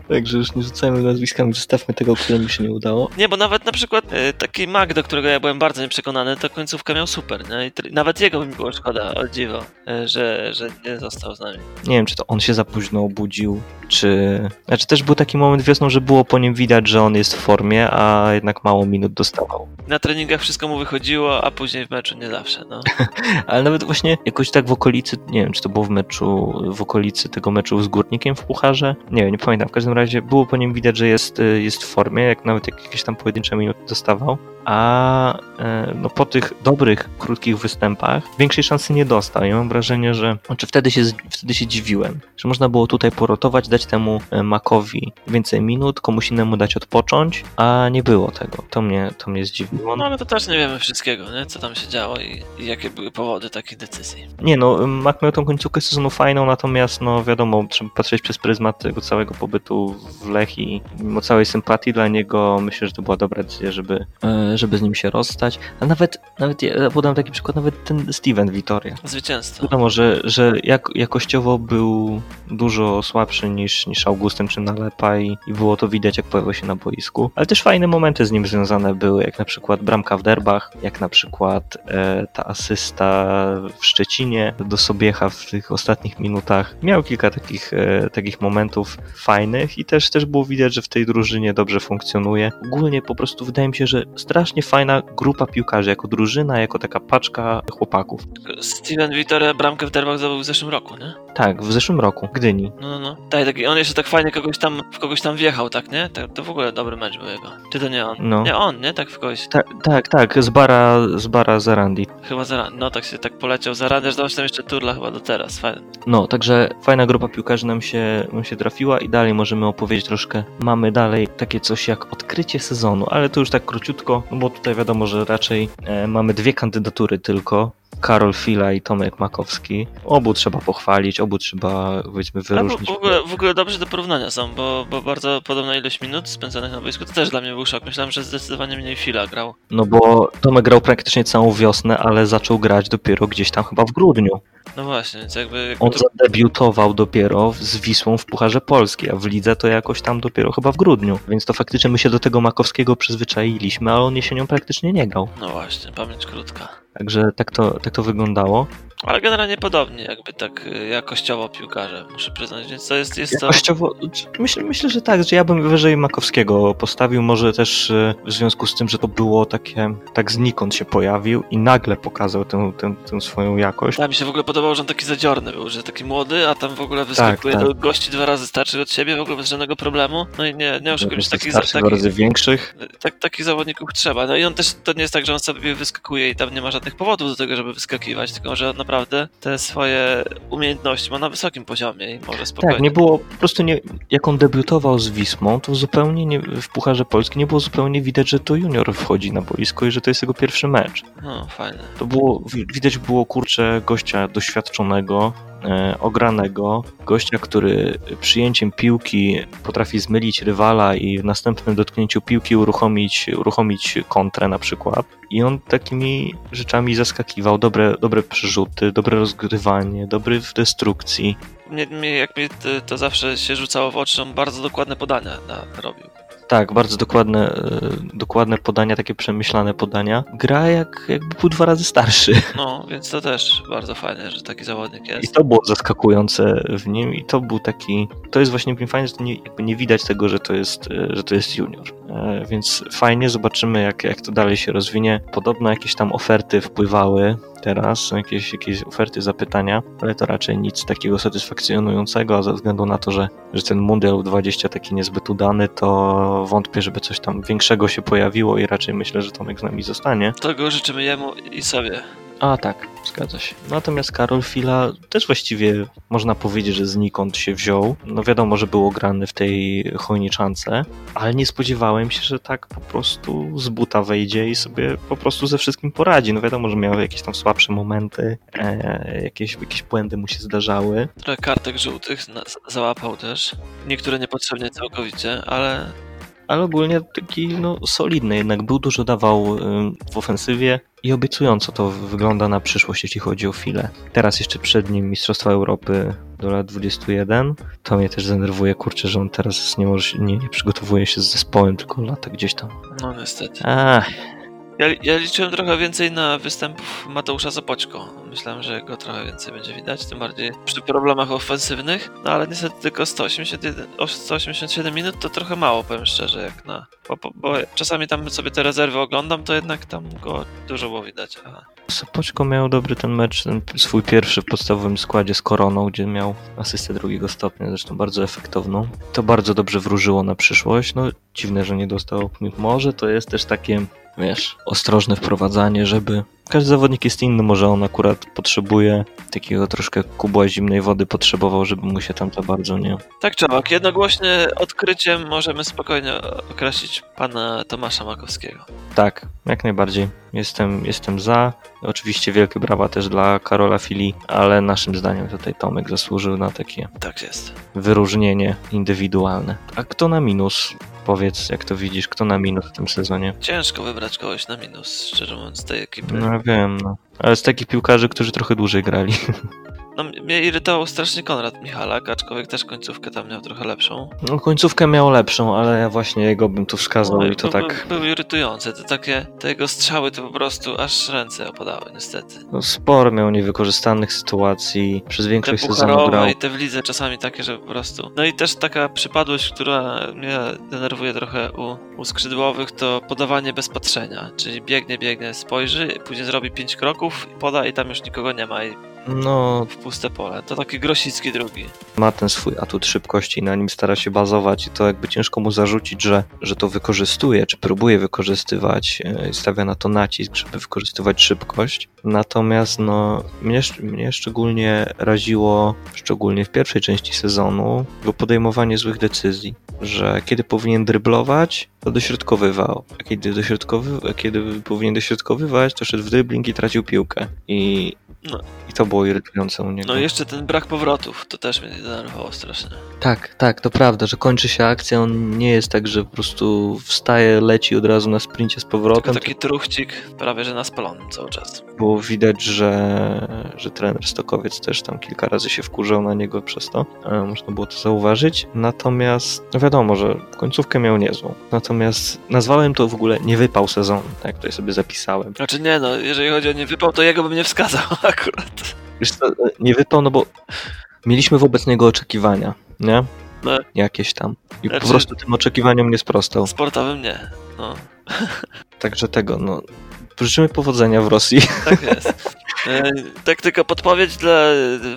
Także już nie rzucajmy nazwiskami, zostawmy tego, któremu się nie udało. Nie, bo nawet na przykład e, taki Mac, do którego ja byłem bardzo nieprzekonany, to końcówkę miał super, nie? I nawet jego mi było szkoda, o dziwo, e, że, że nie został z nami. Nie wiem, czy to on się za późno obudził, czy... Znaczy też był taki moment wiosną, że było po nim widać, że on jest w formie, a jednak mało minut dostawał. Na treningach wszystko mu wychodziło, a później w meczu nie zawsze, no. (laughs) Ale nawet właśnie jakoś tak w okolicy, nie wiem, czy to było w meczu, w okolicy tego meczu z Górnikiem w Pucharze, nie wiem, nie pamiętam, w każdym razie było po nim widać, że jest, y, jest w formie, jak nawet jak jakieś tam pojedyncze minuty dostawał, a e, no, po tych dobrych, krótkich występach większej szansy nie dostał. Ja mam wrażenie, że, znaczy wtedy się, wtedy się dziwiłem, że można było tutaj porotować, dać temu e, Makowi więcej minut, komuś innemu dać odpocząć, a nie było tego. To mnie, to mnie zdziwiło. No ale to też nie wiemy wszystkiego, nie? Co tam się działo i, i jakie były powody takich decyzji. Nie no, Mac miał tą końcówkę sezonu fajną, natomiast no wiadomo, trzeba patrzeć przez pryzmat tego całego pobytu w Lech i mimo całej sympatii dla niego, myślę, że to była dobra decyzja, żeby, e, żeby z nim się rozstać. A nawet, nawet ja podam taki przykład, nawet ten Steven Vitoria. Zwycięstwo. Wiadomo, że, że jak, jakościowo był dużo słabszy niż, niż Augustyn czy Nalepa i, i było to widać, jak pojawił się na boisku. Ale też fajne momenty z nim związane były, jak na przykład bramka w derbach, jak na przykład e, ta asysta w Szczecinie do Sobiecha w tych ostatnich minutach. Miał kilka takich, e, takich momentów fajnych i też, też było widać, że w tej drużynie dobrze funkcjonuje. Ogólnie po prostu wydaje mi się, że strasznie fajna grupa piłkarzy, jako drużyna, jako taka paczka chłopaków. Steven Vittoria bramkę w derbach zdobył w zeszłym roku, nie? Tak, w zeszłym roku, Gdyni. No, no, no. Tak, taki, on jeszcze tak fajnie kogoś tam, w kogoś tam wjechał, tak, nie? Tak, to w ogóle dobry mecz był jego. Czy to nie on? No. Nie on, nie? Tak w kogoś. Tak, tak, tak, z bara, z bara Zarandi. Chyba za no tak się tak poleciał za radę, że tam jeszcze turla chyba do teraz. Fajnie. No, także fajna grupa piłkarzy nam się, nam się trafiła i dalej możemy opowiedzieć troszkę. Mamy dalej takie coś jak odkrycie sezonu, ale to już tak króciutko, no bo tutaj wiadomo, że raczej e, mamy dwie kandydatury tylko. Karol Fila i Tomek Makowski. Obu trzeba pochwalić, obu trzeba, powiedzmy, wyróżnić. w, ogóle, w ogóle dobrze te porównania są, bo, bo bardzo podobna ilość minut spędzonych na boisku. To też dla mnie był szok. Myślałem, że zdecydowanie mniej Fila grał. No bo Tomek grał praktycznie całą wiosnę, ale zaczął grać dopiero gdzieś tam chyba w grudniu. No właśnie, więc jakby... jakby On to- zadebiutował dopiero z Wisłą w Pucharze Polski, a w lidze to jakoś tam dopiero chyba w grudniu. Więc to faktycznie my się do tego Makowskiego przyzwyczailiśmy, ale on jesienią praktycznie nie grał. No właśnie, pamięć krótka. Także tak to, tak to wyglądało. Ale generalnie podobnie, jakby tak y, jakościowo piłkarze, muszę przyznać, więc to jest, jest to... Jakościowo, myślę, myślę, że tak, że ja bym wyżej Makowskiego postawił, może też e, w związku z tym, że to było takie, tak znikąd się pojawił i nagle pokazał tę, tę, tę swoją jakość. Ja mi się w ogóle podobało, że on taki zadziorny był, że taki młody, a tam w ogóle wyskakuje tak. do gości dwa razy starszych od siebie, w ogóle bez żadnego problemu. No i nie, nie oszukujmy się, takich, starszych, takich, razy większych. tak, takich zawodników trzeba. No i on też, to nie jest tak, że on sobie wyskakuje i tam nie ma żadnych powodów do tego, żeby wyskakiwać, tylko że naprawdę te swoje umiejętności ma na wysokim poziomie i może spokojnie. Tak, nie było, po prostu nie, jak on debiutował z Wismą, to zupełnie nie, w Pucharze Polski nie było zupełnie widać, że to junior wchodzi na boisko i że to jest jego pierwszy mecz. No, fajne. To było, wi- widać było, kurczę, gościa doświadczonego, ogranego, gościa, który przyjęciem piłki potrafi zmylić rywala i w następnym dotknięciu piłki uruchomić, uruchomić kontrę na przykład. I on takimi rzeczami zaskakiwał, dobre, dobre przerzuty, dobre rozgrywanie, dobry w destrukcji. Mnie, mnie, jak to, to zawsze się rzucało w oczy, on bardzo dokładne podania na, robił. Tak, bardzo dokładne, e, dokładne podania, takie przemyślane podania. Gra jak, jakby był dwa razy starszy. No, więc to też bardzo fajne, że taki zawodnik I jest. to było zaskakujące w nim i to był taki, to jest właśnie fajnie, że nie, jakby nie widać tego, że to jest, e, że to jest junior. E, Więc fajnie, zobaczymy jak, jak to dalej się rozwinie. Podobno jakieś tam oferty wpływały teraz, jakieś, jakieś oferty, zapytania, ale to raczej nic takiego satysfakcjonującego, a ze względu na to, że, że ten Mundial 20 taki niezbyt udany, to wątpię, żeby coś tam większego się pojawiło i raczej myślę, że Tomek z nami zostanie. Tego życzymy jemu i sobie. A tak, zgadza się. Natomiast Karol Fila też właściwie można powiedzieć, że znikąd się wziął. No wiadomo, że był ograny w tej chojniczance, ale nie spodziewałem się, że tak po prostu z buta wejdzie i sobie po prostu ze wszystkim poradzi. No wiadomo, że miał jakieś tam słabsze momenty, e, jakieś, jakieś błędy mu się zdarzały. Trochę kartek żółtych załapał też. Niektóre niepotrzebnie całkowicie, ale Ale ogólnie taki no, solidny jednak był, dużo dawał ym, w ofensywie i obiecująco to wygląda na przyszłość, jeśli chodzi o Filę. Teraz jeszcze przed nim Mistrzostwa Europy do lat 21. To mnie też denerwuje, kurczę, że on teraz nie, może, nie, nie przygotowuje się z zespołem, tylko lata gdzieś tam. no niestety. Ach, Ja, ja liczyłem trochę więcej na występów Mateusza Zapoćko. Myślałem, że go trochę więcej będzie widać, tym bardziej przy problemach ofensywnych. No ale niestety tylko 181, o, 187 minut to trochę mało, powiem szczerze, jak na... Bo, bo, bo czasami tam sobie te rezerwy oglądam, to jednak tam go dużo było widać. A Sopoćko miał dobry ten mecz, ten swój pierwszy w podstawowym składzie z Koroną, gdzie miał asystę drugiego stopnia, zresztą bardzo efektowną. To bardzo dobrze wróżyło na przyszłość. No dziwne, że nie dostał. Może to jest też takie, wiesz, ostrożne wprowadzanie, żeby... Każdy zawodnik jest inny, może on akurat potrzebuje takiego troszkę kubła zimnej wody potrzebował, żeby mu się tam za bardzo nie... Tak czy owak, jednogłośnie odkryciem możemy spokojnie określić pana Tomasza Makowskiego. Tak, jak najbardziej. Jestem, jestem za. Oczywiście wielkie brawa też dla Karola Fili, ale naszym zdaniem tutaj Tomek zasłużył na takie Tak jest. wyróżnienie indywidualne. A kto na minus? Powiedz, jak to widzisz, kto na minus w tym sezonie? Ciężko wybrać kogoś na minus, szczerze mówiąc, z tej ekipy. No wiem, no. Ale z takich piłkarzy, którzy trochę dłużej grali. (laughs) No, mnie irytował strasznie Konrad Michalak, aczkolwiek też końcówkę tam miał trochę lepszą. No końcówkę miał lepszą, ale ja właśnie jego bym tu wskazał No, i to był, tak... Był, był irytujący, te takie, te jego strzały to po prostu aż ręce opadały, niestety. No, sporo miał niewykorzystanych sytuacji, przez Te większość sezonu grał. i te w lidze czasami takie, że po prostu... No i też taka przypadłość, która mnie denerwuje trochę u, u skrzydłowych, to podawanie bez patrzenia. Czyli biegnie, biegnie, spojrzy, później zrobi pięć kroków, poda i tam już nikogo nie ma i No, w puste pole. To taki Grosicki drugi. ma ten swój atut szybkości i na nim stara się bazować i to jakby ciężko mu zarzucić, że, że to wykorzystuje, czy próbuje wykorzystywać, e, stawia na to nacisk, żeby wykorzystywać szybkość. Natomiast no, mnie, mnie szczególnie raziło, szczególnie w pierwszej części sezonu, jego podejmowanie złych decyzji, że kiedy powinien dryblować, to dośrodkowywał, a kiedy, dośrodkowy, a kiedy powinien dośrodkowywać, to szedł w dribbling i tracił piłkę. I No. I to było irytujące u niego. No i jeszcze ten brak powrotów, to też mnie denerwowało strasznie. Tak, tak, to prawda, że kończy się akcja, on nie jest tak, że po prostu wstaje, leci od razu na sprincie z Tylko powrotem, taki truchcik prawie że na spalonym cały czas. było widać, że, że trener Stokowiec też tam kilka razy się wkurzał na niego przez to, e, można było to zauważyć, natomiast no wiadomo, że końcówkę miał niezłą, natomiast nazwałem to w ogóle nie wypał sezonu, tak tutaj sobie zapisałem. Znaczy nie no, jeżeli chodzi o nie wypał, to jego bym nie wskazał (laughs) akurat. Wiesz co, nie wypał, no bo mieliśmy wobec niego oczekiwania, nie? No. Jakieś tam. I Znaczy- po prostu tym oczekiwaniom nie sprostał. Sportowym nie. No, (laughs) Także tego, no. Życzymy powodzenia w Rosji. (laughs) tak jest. E, Tak tylko podpowiedź dla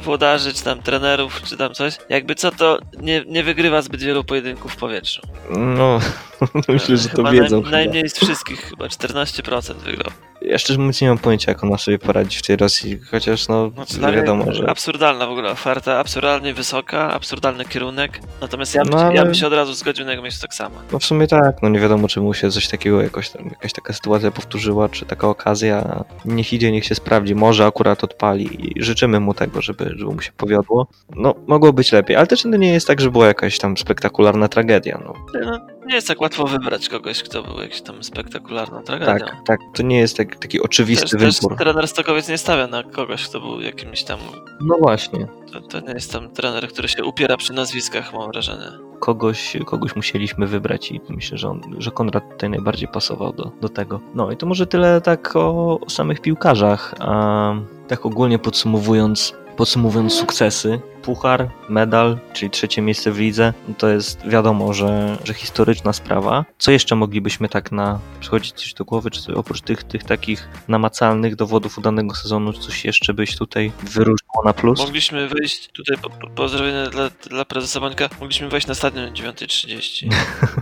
włodarzy, czy tam trenerów, czy tam coś. Jakby co, to nie, nie wygrywa zbyt wielu pojedynków w powietrzu. No, (laughs) myślę, że to Chyba wiedzą. Naj, najmniej z wszystkich, chyba 14% wygrał. Ja szczerze mówiąc nie mam pojęcia, jak ona sobie poradzi w tej Rosji, chociaż no, Znaczy, mnie wiadomo, że... Absurdalna w ogóle oferta, absurdalnie wysoka, absurdalny kierunek. Natomiast ja, bym- No, ale- ja bym się od razu zgodził na jego miejscu tak samo. No w sumie tak, no nie wiadomo, czy mu się coś takiego, jakoś tam, jakaś taka sytuacja powtórzyła, czy taka okazja. Niech idzie, niech się sprawdzi, może akurat odpali i życzymy mu tego, żeby, żeby mu się powiodło. No, mogło być lepiej, ale też to nie jest tak, że była jakaś tam spektakularna tragedia, no. No, nie jest tak łatwo wybrać kogoś, kto był jakiś tam spektakularną tragedią. Tak, tak, to nie jest tak, taki oczywisty Też, też wybór. trener Stokowiec nie stawia na kogoś, kto był jakimś tam. No właśnie. To, to nie jest tam trener, który się upiera przy nazwiskach, mam wrażenie. kogoś, kogoś musieliśmy wybrać i myślę, że, on, że Konrad tutaj najbardziej pasował do, do tego. No i to może tyle tak o, o samych piłkarzach, a tak ogólnie podsumowując, podsumowując sukcesy, puchar, medal, czyli trzecie miejsce w lidze, to jest wiadomo, że, że historyczna sprawa. Co jeszcze moglibyśmy tak na, przychodzić coś do głowy, czy oprócz tych, tych takich namacalnych dowodów udanego sezonu, coś jeszcze byś tutaj wyróżniło na plus? Mogliśmy wyjść, tutaj po, po, pozdrowienie dla, dla prezesa Bańka, mogliśmy wejść na stadion 9.30.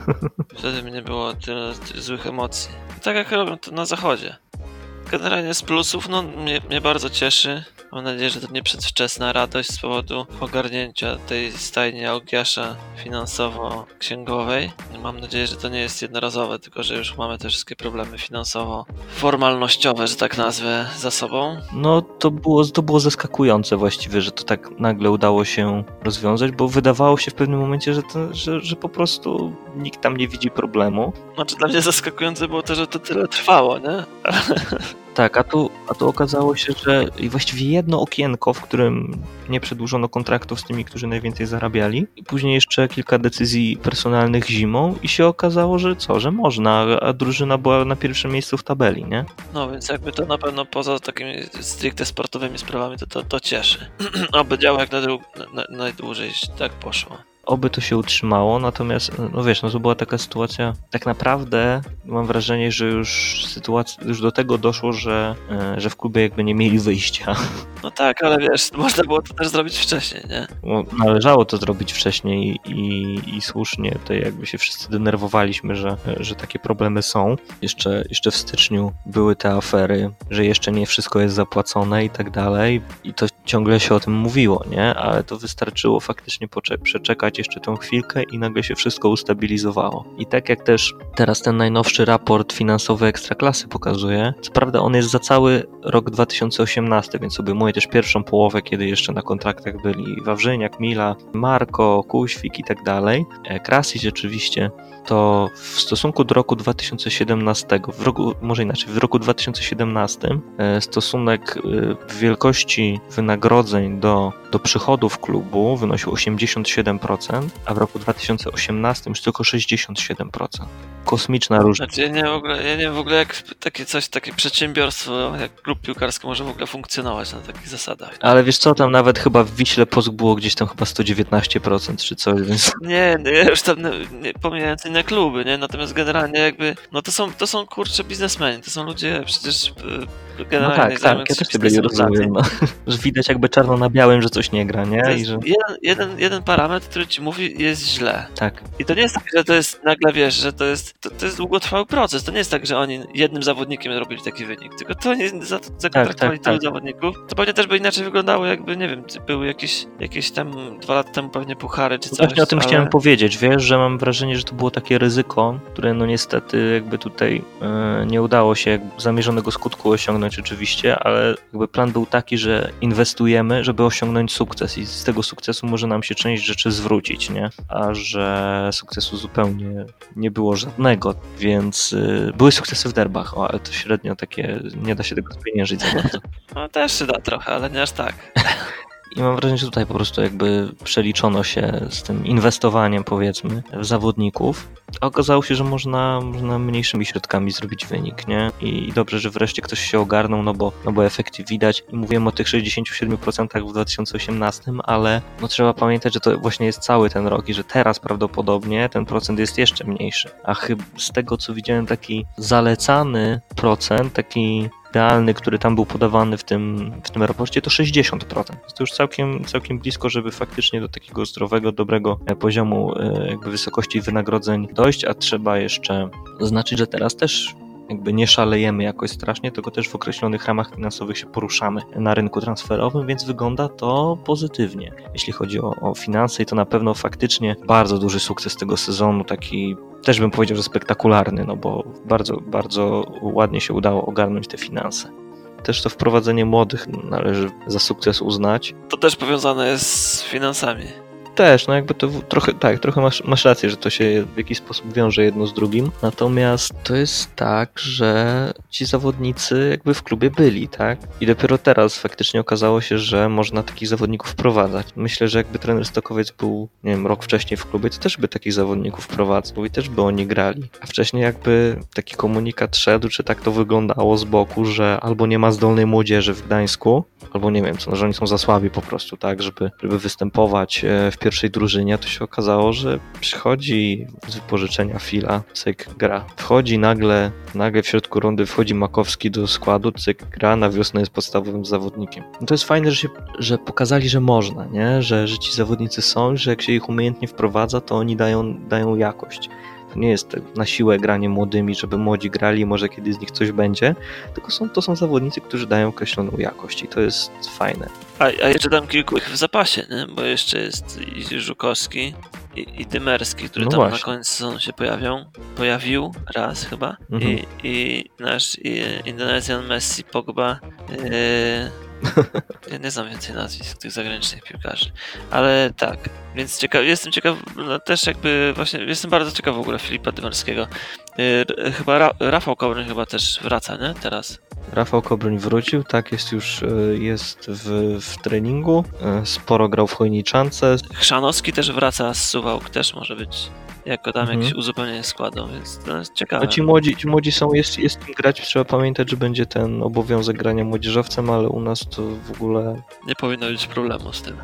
(laughs) Wtedy by nie było tyle, tyle złych emocji. Tak jak robią to na zachodzie. Generalnie z plusów, no mnie, mnie bardzo cieszy. Mam nadzieję, że to nie przedwczesna radość z powodu ogarnięcia tej stajni Augiasza finansowo-księgowej. Mam nadzieję, że to nie jest jednorazowe, tylko że już mamy te wszystkie problemy finansowo-formalnościowe, że tak nazwę, za sobą. No to było, to było zaskakujące właściwie, że to tak nagle udało się rozwiązać, bo wydawało się w pewnym momencie, że, to, że, że po prostu nikt tam nie widzi problemu. Znaczy dla mnie zaskakujące było to, że to tyle trwało, nie? (laughs) Tak, a tu, a tu okazało się, że właściwie jedno okienko, w którym nie przedłużono kontraktów z tymi, którzy najwięcej zarabiali. I później jeszcze kilka decyzji personalnych zimą i się okazało, że co, że można, a- drużyna była na pierwszym miejscu w tabeli, nie? No więc jakby to na pewno poza takimi stricte sportowymi sprawami to, to, to cieszy. (clears throat) Oby działo jak najdłu- na, na, najdłużej tak poszło. Oby to się utrzymało, natomiast, no wiesz, no to była taka sytuacja, tak naprawdę mam wrażenie, że już sytuacja, już do tego doszło, że, e, że w klubie jakby nie mieli wyjścia. (laughs) No tak, ale wiesz, (laughs) można było to też zrobić wcześniej, nie? Bo należało to zrobić wcześniej i, i słusznie, tutaj jakby się wszyscy denerwowaliśmy, że, że takie problemy są. Jeszcze, jeszcze w styczniu były te afery, że jeszcze nie wszystko jest zapłacone i tak dalej i to ciągle się o tym mówiło, nie? Ale to wystarczyło faktycznie przeczekać jeszcze tą chwilkę i nagle się wszystko ustabilizowało. I tak jak też teraz ten najnowszy raport finansowy Ekstraklasy pokazuje, co prawda on jest za cały rok 2018, więc obejmuje też pierwszą połowę, kiedy jeszcze na kontraktach byli Wawrzyniak, Mila, Marko, Kuświk i tak dalej. E, Krasić oczywiście to w stosunku do roku 2017, w roku, może inaczej, w roku 2017 e, stosunek e, wielkości wynagrodzeń do, do przychodów klubu wynosił 87%, a w roku 2018 już tylko 67%. Kosmiczna różnica. Znaczy ja nie, w ogóle, ja nie wiem w ogóle jak takie coś, takie przedsiębiorstwo, jak klub piłkarski może w ogóle funkcjonować na takich zasadach. Ale wiesz co, tam nawet chyba w Wiśle Post było gdzieś tam chyba 119% czy coś, więc Nie, nie, ja już tam nie, nie, pomijając inne kluby, nie? Natomiast generalnie jakby, no to są, to są kurcze biznesmeni, to są ludzie przecież e, no generalnie tak, tak, zajmujący ja się też biznesem rozumiem, no. (laughs) że widać jakby czarno na białym, że coś nie gra, nie? I że jeden, jeden, jeden parametr, który ci mówi jest źle. tak, I to nie jest tak, że to jest nagle, wiesz, że to jest to, to jest długotrwały proces. To nie jest tak, że oni jednym zawodnikiem robili taki wynik, tylko to oni za- zakontraktowali tak, tylu tak. zawodników. To pewnie też by inaczej wyglądało, jakby, nie wiem, były jakieś, jakieś tam dwa lata temu pewnie puchary czy coś. Właśnie o tym ale... chciałem powiedzieć, wiesz, że mam wrażenie, że to było takie ryzyko, które no niestety jakby tutaj e, nie udało się jakby zamierzonego skutku osiągnąć oczywiście, ale jakby plan był taki, że inwestujemy, żeby osiągnąć sukces i z tego sukcesu może nam się część rzeczy zwrócić, nie? A że sukcesu zupełnie nie było żadnego, więc y, były sukcesy w derbach, o, ale to średnio takie, nie da się tego spieniężyć za bardzo. (laughs) No też się da trochę, ale nie aż tak. (laughs) I mam wrażenie, że tutaj po prostu jakby przeliczono się z tym inwestowaniem, powiedzmy, w zawodników. A okazało się, że można, można mniejszymi środkami zrobić wynik, nie? I dobrze, że wreszcie ktoś się ogarnął, no bo, no bo efekty widać. I mówiłem o tych 67% w 2018, ale no trzeba pamiętać, że to właśnie jest cały ten rok i że teraz prawdopodobnie ten procent jest jeszcze mniejszy. A chyba z tego, co widziałem, taki zalecany procent, taki idealny, który tam był podawany w tym, w tym raporcie, to 60%. Jest to już całkiem, całkiem blisko, żeby faktycznie do takiego zdrowego, dobrego e, poziomu e, jakby wysokości wynagrodzeń dojść, a trzeba jeszcze zaznaczyć, że teraz też jakby nie szalejemy jakoś strasznie, tylko też w określonych ramach finansowych się poruszamy na rynku transferowym, więc wygląda to pozytywnie. Jeśli chodzi o, o finanse to na pewno faktycznie bardzo duży sukces tego sezonu, taki też bym powiedział, że spektakularny, no bo bardzo, bardzo ładnie się udało ogarnąć te finanse. Też to wprowadzenie młodych należy za sukces uznać. To też powiązane jest z finansami. Też, no jakby to trochę, tak, trochę masz, masz rację, że to się w jakiś sposób wiąże jedno z drugim. Natomiast to jest tak, że ci zawodnicy jakby w klubie byli, tak? I dopiero teraz faktycznie okazało się, że można takich zawodników wprowadzać. Myślę, że jakby trener Stokowiec był, nie wiem, rok wcześniej w klubie, to też by takich zawodników wprowadzał i też by oni grali. A wcześniej jakby taki komunikat szedł, czy tak to wyglądało z boku, że albo nie ma zdolnej młodzieży w Gdańsku, albo nie wiem, co, że oni są za słabi po prostu, tak, żeby, żeby występować e, w pierwszej drużynie, to się okazało, że przychodzi z wypożyczenia Fila, cyk, gra. Wchodzi nagle, nagle w środku rundy wchodzi Makowski do składu, cyk, gra, na wiosnę jest podstawowym zawodnikiem. No to jest fajne, że, się, że pokazali, że można, nie? Że, że ci zawodnicy są, że jak się ich umiejętnie wprowadza, to oni dają, dają jakość. To nie jest na siłę granie młodymi, żeby młodzi grali może kiedyś z nich coś będzie, tylko są, to są zawodnicy, którzy dają określoną jakość i to jest fajne. A, a jeszcze tam kilku ich w zapasie, nie? Bo jeszcze jest i Żukowski, i, i Dymerski, który No tam na właśnie. końcu sezonu się pojawią. Pojawił raz chyba. Mhm. I, I nasz i, Indonezjan Messi, Pogba. Yy, (laughs) ja nie znam więcej nazwisk tych zagranicznych piłkarzy. Ale tak, więc ciekaw, jestem ciekaw, no też jakby właśnie, jestem bardzo ciekaw w ogóle Filipa Dymerskiego. Yy, r- chyba Ra, Rafał Kobryn chyba też wraca, nie? Teraz. Rafał Kobryń wrócił, tak, jest już e, jest w, w treningu, e, sporo grał w Chojniczance, Chrzanowski też wraca z Suwałk, też może być jako tam Mhm. jakieś uzupełnienie składu, więc to jest No ciekawe. ci młodzi, ci młodzi są, jest, jest kim grać, trzeba pamiętać, że będzie ten obowiązek grania młodzieżowcem, ale u nas to w ogóle Nie powinno być problemu z tym.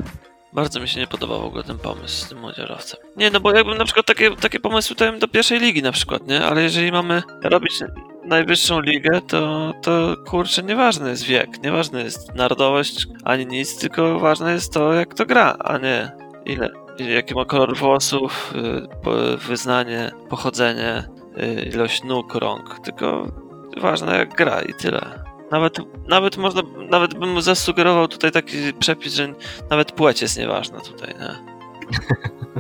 Bardzo mi się nie podobał w ogóle ten pomysł z tym młodzieżowcem. Nie, no bo jakbym na przykład takie, takie pomysły dałem do pierwszej ligi na przykład, nie? Ale jeżeli mamy robić najwyższą ligę, to, to kurczę, nieważny jest wiek, nieważny jest narodowość, ani nic, tylko ważne jest to, jak to gra, a nie ile, jaki ma kolor włosów, y, wyznanie, pochodzenie, y, ilość nóg, rąk, tylko ważne jak gra i tyle. Nawet, nawet można, nawet bym zasugerował tutaj taki przepis, że nawet płeć jest nieważna tutaj, nie?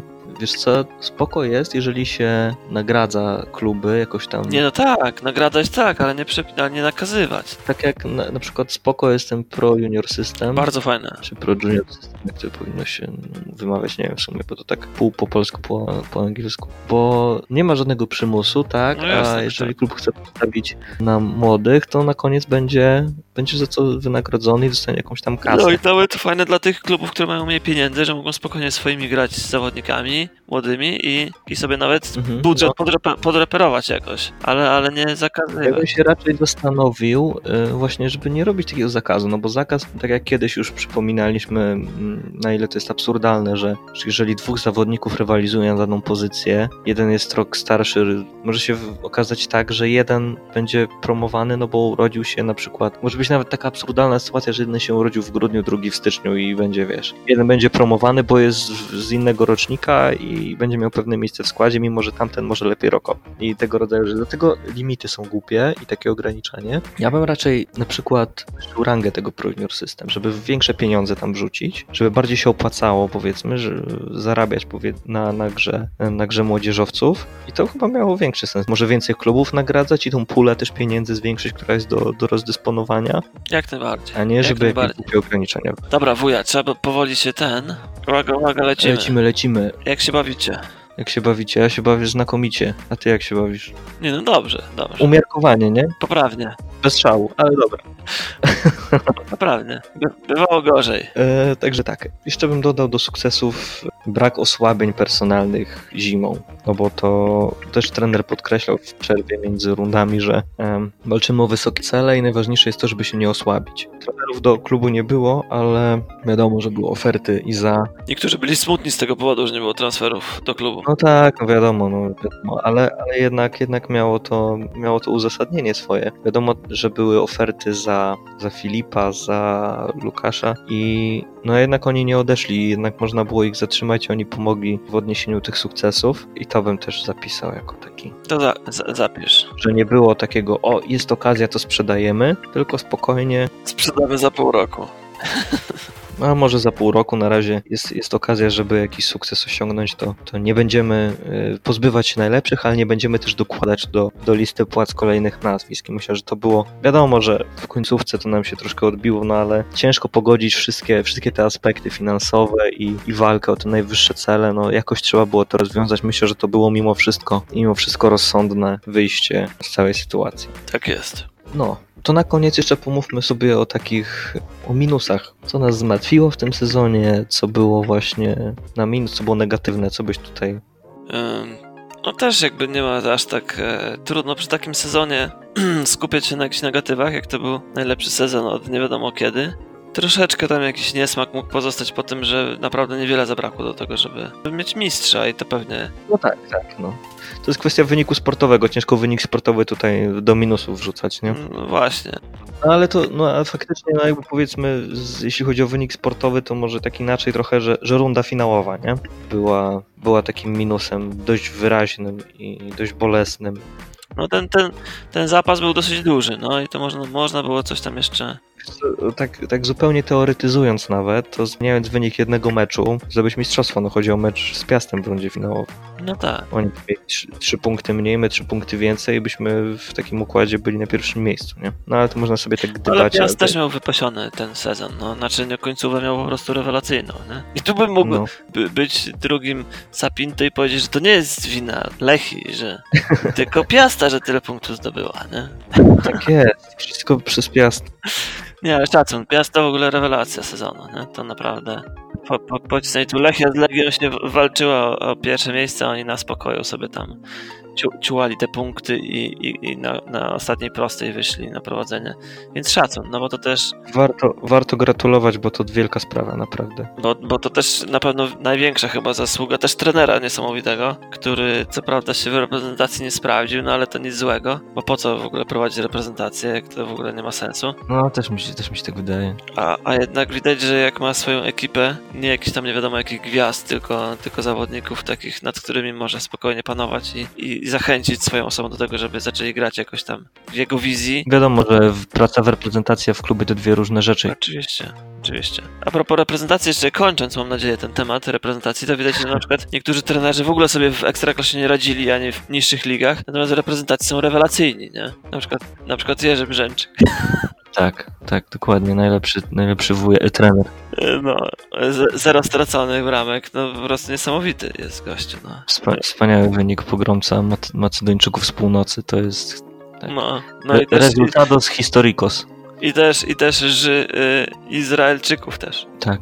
(laughs) wiesz co, spoko jest, jeżeli się nagradza kluby jakoś tam, Nie no tak, nagradać tak, ale nie, przepi- ale nie nakazywać. tak jak na, na przykład spoko jest ten Pro Junior System, Bardzo fajne. czy Pro Junior System, jak to powinno się wymawiać, nie wiem w sumie, bo to tak pół po polsku, po, po angielsku, bo nie ma żadnego przymusu, tak, No jasne, a że jeżeli tak. klub chce postawić na młodych, to na koniec będzie, będzie za co wynagrodzony i dostanie jakąś tam kasę. No i nawet fajne dla tych klubów, które mają mniej pieniędzy, że mogą spokojnie swoimi grać z zawodnikami młodymi i, i sobie nawet Mhm. budżet No. podrepe- podreperować jakoś, ale, ale nie Ja bym zakazywać. się raczej zastanowił y, właśnie, żeby nie robić takiego zakazu, no bo zakaz, tak jak kiedyś już przypominaliśmy, mm, na ile to jest absurdalne, że że jeżeli dwóch zawodników rywalizuje na daną pozycję, jeden jest rok starszy, może się okazać tak, że jeden będzie promowany, no bo urodził się na przykład, może być nawet taka absurdalna sytuacja, że jeden się urodził w grudniu, drugi w styczniu i będzie, wiesz, jeden będzie promowany, bo jest z innego rocznika i będzie miał pewne miejsce w składzie, mimo że tamten może lepiej roko. I tego rodzaju rzeczy. Dlatego limity są głupie i takie ograniczenie. Ja bym raczej na przykład rangę tego Pro Junior System, żeby większe pieniądze tam wrzucić, żeby bardziej się opłacało, powiedzmy, że zarabiać powie- na, na, grze, na grze młodzieżowców i to chyba miało większy sens. Może więcej klubów nagradzać i tą pulę też pieniędzy zwiększyć, która jest do, do rozdysponowania, Jak najbardziej. a nie Jak żeby jakieś ograniczenia. Dobra, wuja, trzeba powoli się ten. Uwaga, uwaga, lecimy. Lecimy, lecimy. Jak się bawicie? Jak się bawicie? Ja się bawię znakomicie. A ty jak się bawisz? Nie no dobrze, dobrze. Umiarkowanie, nie? Poprawnie, Bez szału, ale dobra. (laughs) poprawnie. By, bywało gorzej. E, także tak, jeszcze bym dodał do sukcesów brak osłabień personalnych zimą, no bo to też trener podkreślał w przerwie między rundami, że em, walczymy o wysokie cele i najważniejsze jest to, żeby się nie osłabić. Trenerów do klubu nie było, ale wiadomo, że były oferty i za. Niektórzy byli smutni z tego powodu, że nie było transferów do klubu. No tak, no wiadomo, no wiadomo, ale, ale jednak, jednak miało, to, miało to uzasadnienie swoje. Wiadomo, że były oferty za, za Filipa, za Lukasza i no jednak oni nie odeszli, jednak można było ich zatrzymać i oni pomogli w odniesieniu tych sukcesów i to bym też zapisał jako taki, To za, za, zapisz. że nie było takiego, o jest okazja, to sprzedajemy, tylko spokojnie, Sprzedamy za pół roku. (laughs) A może za pół roku na razie jest, jest okazja, żeby jakiś sukces osiągnąć, to, to nie będziemy y, pozbywać się najlepszych, ale nie będziemy też dokładać do, do listy płac kolejnych nazwisk. I myślę, że to było, wiadomo, że w końcówce to nam się troszkę odbiło, no ale ciężko pogodzić wszystkie, wszystkie te aspekty finansowe i, i walkę o te najwyższe cele, no jakoś trzeba było to rozwiązać. Myślę, że to było mimo wszystko, mimo wszystko rozsądne wyjście z całej sytuacji. Tak jest. No, to na koniec jeszcze pomówmy sobie o takich, o minusach. Co nas zmartwiło w tym sezonie, co było właśnie na minus, co było negatywne, co byś tutaj... No też jakby nie ma aż tak e, trudno przy takim sezonie (clears throat) skupiać się na jakichś negatywach, jak to był najlepszy sezon od nie wiadomo kiedy. Troszeczkę tam jakiś niesmak mógł pozostać po tym, że naprawdę niewiele zabrakło do tego, żeby, mieć mistrza i to pewnie No tak, tak, no. To jest kwestia wyniku sportowego, ciężko wynik sportowy tutaj do minusów wrzucać, nie? no właśnie. No ale to, no ale faktycznie, no jakby powiedzmy, z, jeśli chodzi o wynik sportowy, to może tak inaczej trochę, że, że runda finałowa, nie? Była, była takim minusem dość wyraźnym i dość bolesnym. No ten, ten, ten zapas był dosyć duży, no i to można, można było coś tam jeszcze Tak, tak zupełnie teoretyzując nawet, to zmieniając wynik jednego meczu, zdobyć mistrzostwo, no chodzi o mecz z Piastem w rundzie finałowej. No tak. Oni mieli trzy, punkty mniej, my trzy punkty więcej, byśmy w takim układzie byli na pierwszym miejscu, nie? No ale to można sobie tak Ale gdybać. Piast ale też miał wypasiony ten sezon, no naczynie końcowe miał po prostu rewelacyjną, nie? I tu bym mógł no, by, być drugim Sapinto i powiedzieć, że to nie jest wina Lechi, że (laughs) tylko Piasta, że tyle punktów zdobyła, nie? tak jest, wszystko przez Piast. Nie, szacun, Piast to w ogóle rewelacja sezonu, nie? To naprawdę po, po, pocisnąć tu Lechia z Legią się walczyła o, o pierwsze miejsce, oni na spokoju sobie tam ciu, ciułali te punkty i, i, i na, na ostatniej prostej wyszli na prowadzenie. Więc szacun, no bo to też Warto, warto gratulować, bo to wielka sprawa, naprawdę. Bo, bo to też na pewno największa chyba zasługa też trenera niesamowitego, który co prawda się w reprezentacji nie sprawdził, no ale to nic złego, bo po co w ogóle prowadzić reprezentację, jak to w ogóle nie ma sensu. No, też mi się, też mi się tak wydaje. A, a jednak widać, że jak ma swoją ekipę, nie jakiś tam nie wiadomo jakich gwiazd, tylko, tylko zawodników takich, nad którymi może spokojnie panować i, i zachęcić swoją osobą do tego, żeby zaczęli grać jakoś tam w jego wizji. Wiadomo, że praca w reprezentacji, a w klubie to dwie różne rzeczy. Oczywiście, oczywiście. A propos reprezentacji, jeszcze kończąc, mam nadzieję, ten temat reprezentacji, to widać, że na przykład niektórzy trenerzy w ogóle sobie w ekstraklasie nie radzili, ani w niższych ligach, natomiast reprezentacji są rewelacyjni, nie? Na przykład, na przykład Jerzy Brzęczyk. (laughs) Tak, tak, dokładnie. Najlepszy, najlepszy wuj, e, trener. No, z- zero straconych bramek, no po prostu niesamowity jest gościu, no. Wspa- wspaniały wynik pogromca Mac- Macedończyków z północy. To jest Tak. No, no i też, Resultados historicos. i też, i też Ży, y, Izraelczyków też. Tak.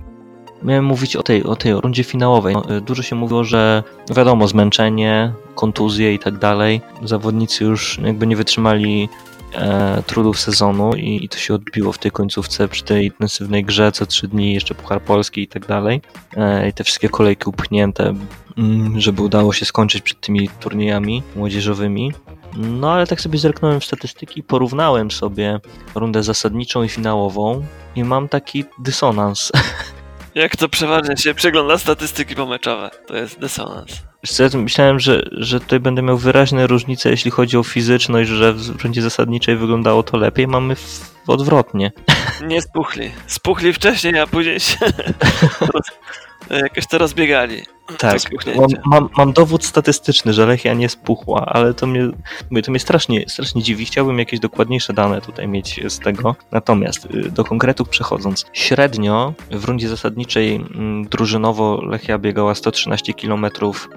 Miałem mówić o tej, o tej rundzie finałowej. No, y, Dużo się mówiło, że no wiadomo, zmęczenie, kontuzje i tak dalej. Zawodnicy już jakby nie wytrzymali e, trudów sezonu i, i to się odbiło w tej końcówce przy tej intensywnej grze co trzy dni, jeszcze Puchar Polski i tak dalej. E, I te wszystkie kolejki upchnięte, mm, żeby udało się skończyć przed tymi turniejami młodzieżowymi. No ale tak sobie zerknąłem w statystyki, porównałem sobie rundę zasadniczą i finałową i mam taki dysonans. (laughs) Jak to przeważnie się przegląda statystyki pomeczowe. To jest dysonans. Wiesz myślałem, że, że tutaj będę miał wyraźne różnice, jeśli chodzi o fizyczność, że w rundzie zasadniczej wyglądało to lepiej. Mamy w, odwrotnie. Nie spuchli. Spuchli wcześniej, a później się (laughs) (laughs) jakoś to rozbiegali. Tak, mam, mam, mam, dowód statystyczny, że Lechia nie spuchła, ale to mnie, mówię, to mnie strasznie, strasznie dziwi. Chciałbym jakieś dokładniejsze dane tutaj mieć z tego. Natomiast y, do konkretów przechodząc, średnio w rundzie zasadniczej mm, drużynowo Lechia biegała 113 km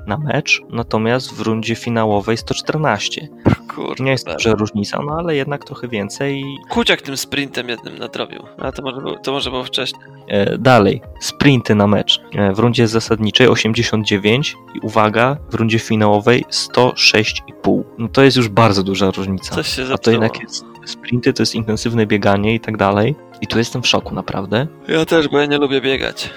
na mecz, natomiast w rundzie finałowej 114. Kurde, nie jest duża różnica, no ale jednak trochę więcej. Kuciak tym sprintem jednym nadrobił, ale to może, było, to może było wcześniej. E, dalej, sprinty na mecz. E, w rundzie zasadniczej 89 i uwaga, w rundzie finałowej 106,5. No to jest już bardzo duża różnica. Coś się A to jednak jest sprinty, to jest intensywne bieganie i tak dalej. I tu jestem w szoku, naprawdę. Ja też, bo ja nie lubię biegać.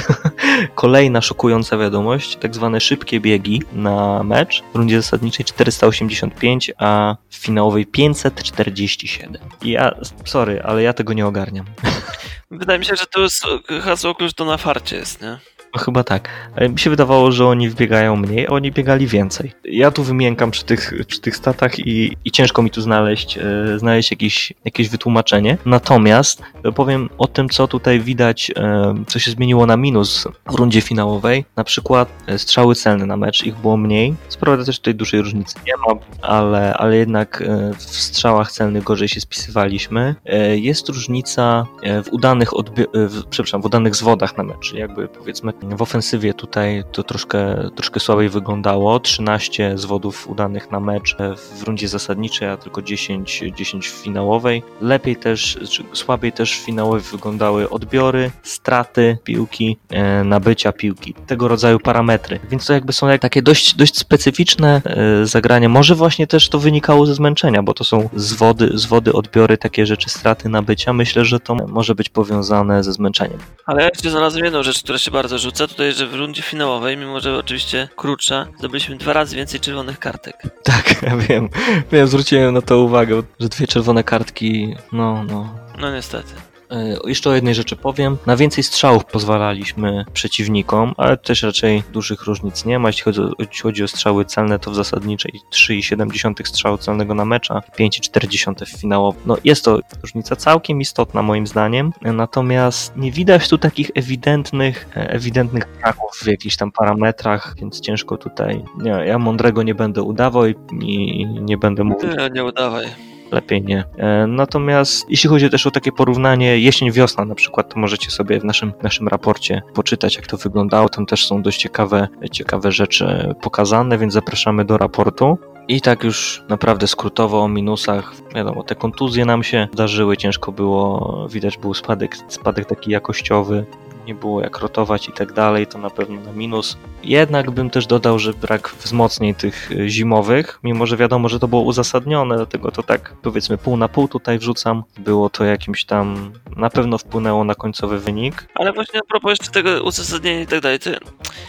(laughs) Kolejna szokująca wiadomość, tak zwane szybkie biegi na mecz. W rundzie zasadniczej 485, a w finałowej 547. I ja, sorry, ale ja tego nie ogarniam. (laughs) Wydaje mi się, że to jest hasło klucz to na farcie jest, nie? No chyba tak. Mi się wydawało, że oni wbiegają mniej, a oni biegali więcej. Ja tu wymiękam przy tych, przy tych statach i, i ciężko mi tu znaleźć, e, znaleźć jakieś, jakieś wytłumaczenie. Natomiast powiem o tym, co tutaj widać, e, co się zmieniło na minus w rundzie finałowej. Na przykład e, strzały celne na mecz, ich było mniej. Sprawia też tutaj dużej różnicy nie ma, ale, ale jednak e, w strzałach celnych gorzej się spisywaliśmy. E, jest różnica e, w udanych odbi- przepraszam, w udanych zwodach na mecz. Jakby powiedzmy w ofensywie tutaj to troszkę, troszkę słabiej wyglądało. 13 zwodów udanych na mecz w rundzie zasadniczej, a tylko 10, 10 w finałowej. Lepiej też, słabiej też w finałowej wyglądały odbiory, straty piłki, e, nabycia piłki. Tego rodzaju parametry. Więc to jakby są takie dość, dość specyficzne e, zagrania. Może właśnie też to wynikało ze zmęczenia, bo to są zwody, zwody, odbiory, takie rzeczy, straty nabycia. Myślę, że to może być powiązane ze zmęczeniem. Ale ja jeszcze znalazłem jedną rzecz, która się bardzo rzuca wrzucę tutaj, że w rundzie finałowej, mimo że oczywiście krótsza, zdobyliśmy dwa razy więcej czerwonych kartek. Tak, (laughs) ja wiem. Wiem, zwróciłem na to uwagę, że dwie czerwone kartki, no, no. No niestety. E, jeszcze o jednej rzeczy powiem. Na więcej strzałów pozwalaliśmy przeciwnikom, ale też raczej dużych różnic nie ma. Jeśli chodzi o, chodzi o strzały celne, to w zasadniczej 3,7 strzału celnego na mecza, 5,4 w finałowo. No jest to różnica całkiem istotna moim zdaniem, natomiast nie widać tu takich ewidentnych, e, ewidentnych braków w jakichś tam parametrach, więc ciężko tutaj. Nie, ja mądrego nie będę udawał i, i nie będę mówił. Nie, nie udawaj lepiej nie. E, natomiast jeśli chodzi też o takie porównanie jesień-wiosna na przykład, to możecie sobie w naszym, naszym raporcie poczytać, jak to wyglądało. Tam też są dość ciekawe, ciekawe rzeczy pokazane, więc zapraszamy do raportu. I tak już naprawdę skrótowo o minusach. Wiadomo, te kontuzje nam się zdarzyły, ciężko było, widać był spadek, spadek taki jakościowy nie było jak rotować i tak dalej, to na pewno na minus. Jednak bym też dodał, że brak wzmocnień tych e, zimowych, mimo że wiadomo, że to było uzasadnione, dlatego to tak powiedzmy pół na pół tutaj wrzucam. Było to jakimś tam, na pewno wpłynęło na końcowy wynik. Ale właśnie a propos jeszcze tego uzasadnienia i tak dalej, to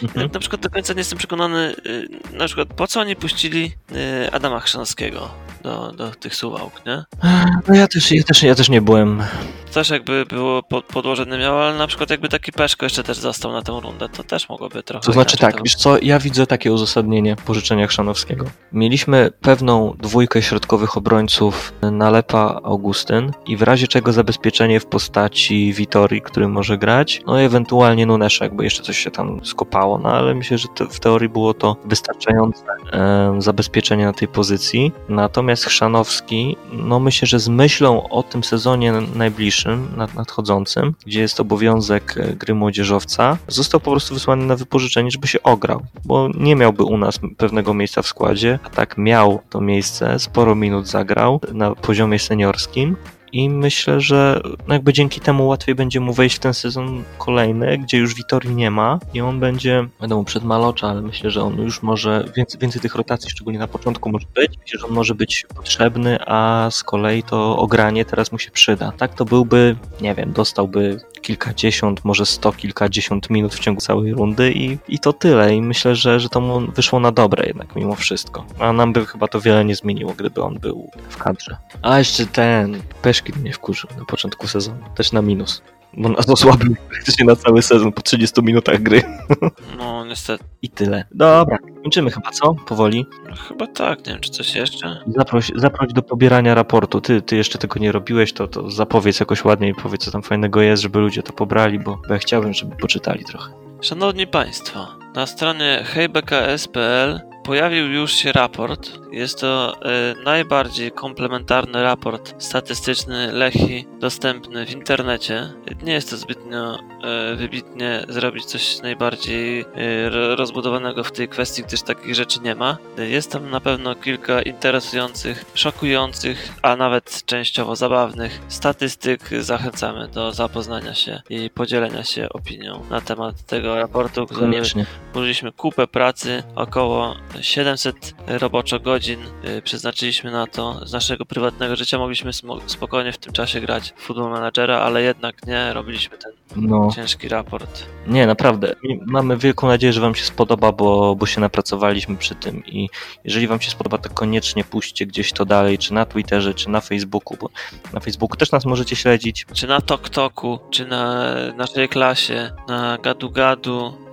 mhm. na przykład do końca nie jestem przekonany, y, na przykład po co oni puścili y, Adama Chrzanowskiego do, do tych suwałk, nie? No ja też, ja też, ja też nie byłem też jakby było podłożone miało, ale na przykład jakby taki Peszko jeszcze też został na tę rundę, to też mogłoby trochę... To znaczy tak, to... wiesz co, ja widzę takie uzasadnienie pożyczenia Chrzanowskiego. Mieliśmy pewną dwójkę środkowych obrońców Nalepa Augustyn i w razie czego zabezpieczenie w postaci Witorii, który może grać, no i ewentualnie Nuneszek, bo jeszcze coś się tam skopało, no ale myślę, że w teorii było to wystarczające e, zabezpieczenie na tej pozycji. Natomiast Chrzanowski, no myślę, że z myślą o tym sezonie najbliższym najbliższym, nadchodzącym, gdzie jest obowiązek e, gry młodzieżowca, został po prostu wysłany na wypożyczenie, żeby się ograł, bo nie miałby u nas pewnego miejsca w składzie, a tak miał to miejsce, sporo minut zagrał na poziomie seniorskim i myślę, że jakby dzięki temu łatwiej będzie mu wejść w ten sezon kolejny, gdzie już Witorii nie ma i on będzie, wiadomo, przed Malocza, ale myślę, że on już może, więcej, więcej tych rotacji, szczególnie na początku może być, myślę, że on może być potrzebny, a z kolei to ogranie teraz mu się przyda. Tak to byłby, nie wiem, dostałby kilkadziesiąt, może sto kilkadziesiąt minut w ciągu całej rundy i, i to tyle. I myślę, że, że to mu wyszło na dobre jednak mimo wszystko. A nam by chyba to wiele nie zmieniło, gdyby on był w kadrze. A jeszcze ten Peszkin mnie wkurzył na początku sezonu. Też na minus. bo nas osłabił (laughs) praktycznie na cały sezon po 30 minutach gry. (laughs) No niestety. I tyle. Dobra, kończymy chyba, co? Powoli. No, chyba tak, nie wiem czy coś jeszcze. Zaproś, zaproś do pobierania raportu. Ty, ty jeszcze tego nie robiłeś, to, to zapowiedz jakoś ładniej, powiedz co tam fajnego jest, żeby ludzie to pobrali, bo, bo ja chciałbym, żeby poczytali trochę. Szanowni Państwo, na stronie hejbks.pl pojawił już się raport. Jest to e, najbardziej komplementarny raport statystyczny Lechi dostępny w internecie. Nie jest to zbytnio e, wybitnie zrobić coś najbardziej ro- rozbudowanego w tej kwestii, gdyż takich rzeczy nie ma. Jest tam na pewno kilka interesujących, szokujących, a nawet częściowo zabawnych statystyk. Zachęcamy do zapoznania się i podzielenia się opinią na temat tego raportu, który Koniecznie. Użyliśmy kupę pracy, około 700 roboczo godzin y, przeznaczyliśmy na to. Z naszego prywatnego życia mogliśmy spokojnie w tym czasie grać w Football Managera, ale jednak nie, robiliśmy ten No, ciężki raport. nie, naprawdę. Mamy wielką nadzieję, że Wam się spodoba, bo, bo się napracowaliśmy przy tym i jeżeli Wam się spodoba, to koniecznie puśćcie gdzieś to dalej, czy na Twitterze, czy na Facebooku, bo na Facebooku też nas możecie śledzić. Czy na TokToku, czy na naszej klasie, na Gadu Gadu,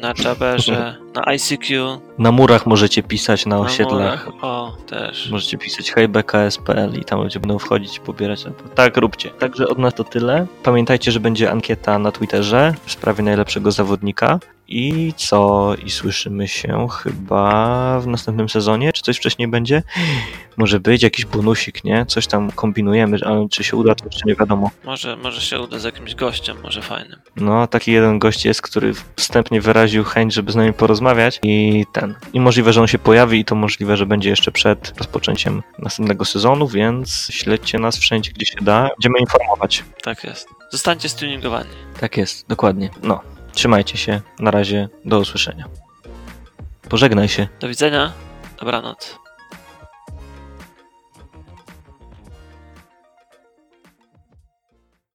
na Jabberze, na ICQ, Na murach możecie pisać na na osiedlach. murach. O, też. Możecie pisać hejbks.pl i tam ludzie będą wchodzić pobierać. Tak, róbcie. Także od nas to tyle. Pamiętajcie, że będzie ankieta na Twitterze w sprawie najlepszego zawodnika. I co? I słyszymy się chyba w następnym sezonie? Czy coś wcześniej będzie? Może być jakiś bonusik, nie? Coś tam kombinujemy, ale czy się uda, to jeszcze nie wiadomo. Może, może się uda z jakimś gościem, może fajnym. No, taki jeden gość jest, który wstępnie wyraził chęć, żeby z nami porozmawiać i ten. I możliwe, że on się pojawi i to możliwe, że będzie jeszcze przed rozpoczęciem następnego sezonu, więc śledźcie nas wszędzie, gdzie się da. Będziemy informować. Tak jest. Zostańcie stuningowani. Tak jest, dokładnie. No, trzymajcie się. Na razie, do usłyszenia. Pożegnaj się. Do widzenia. Dobranoc.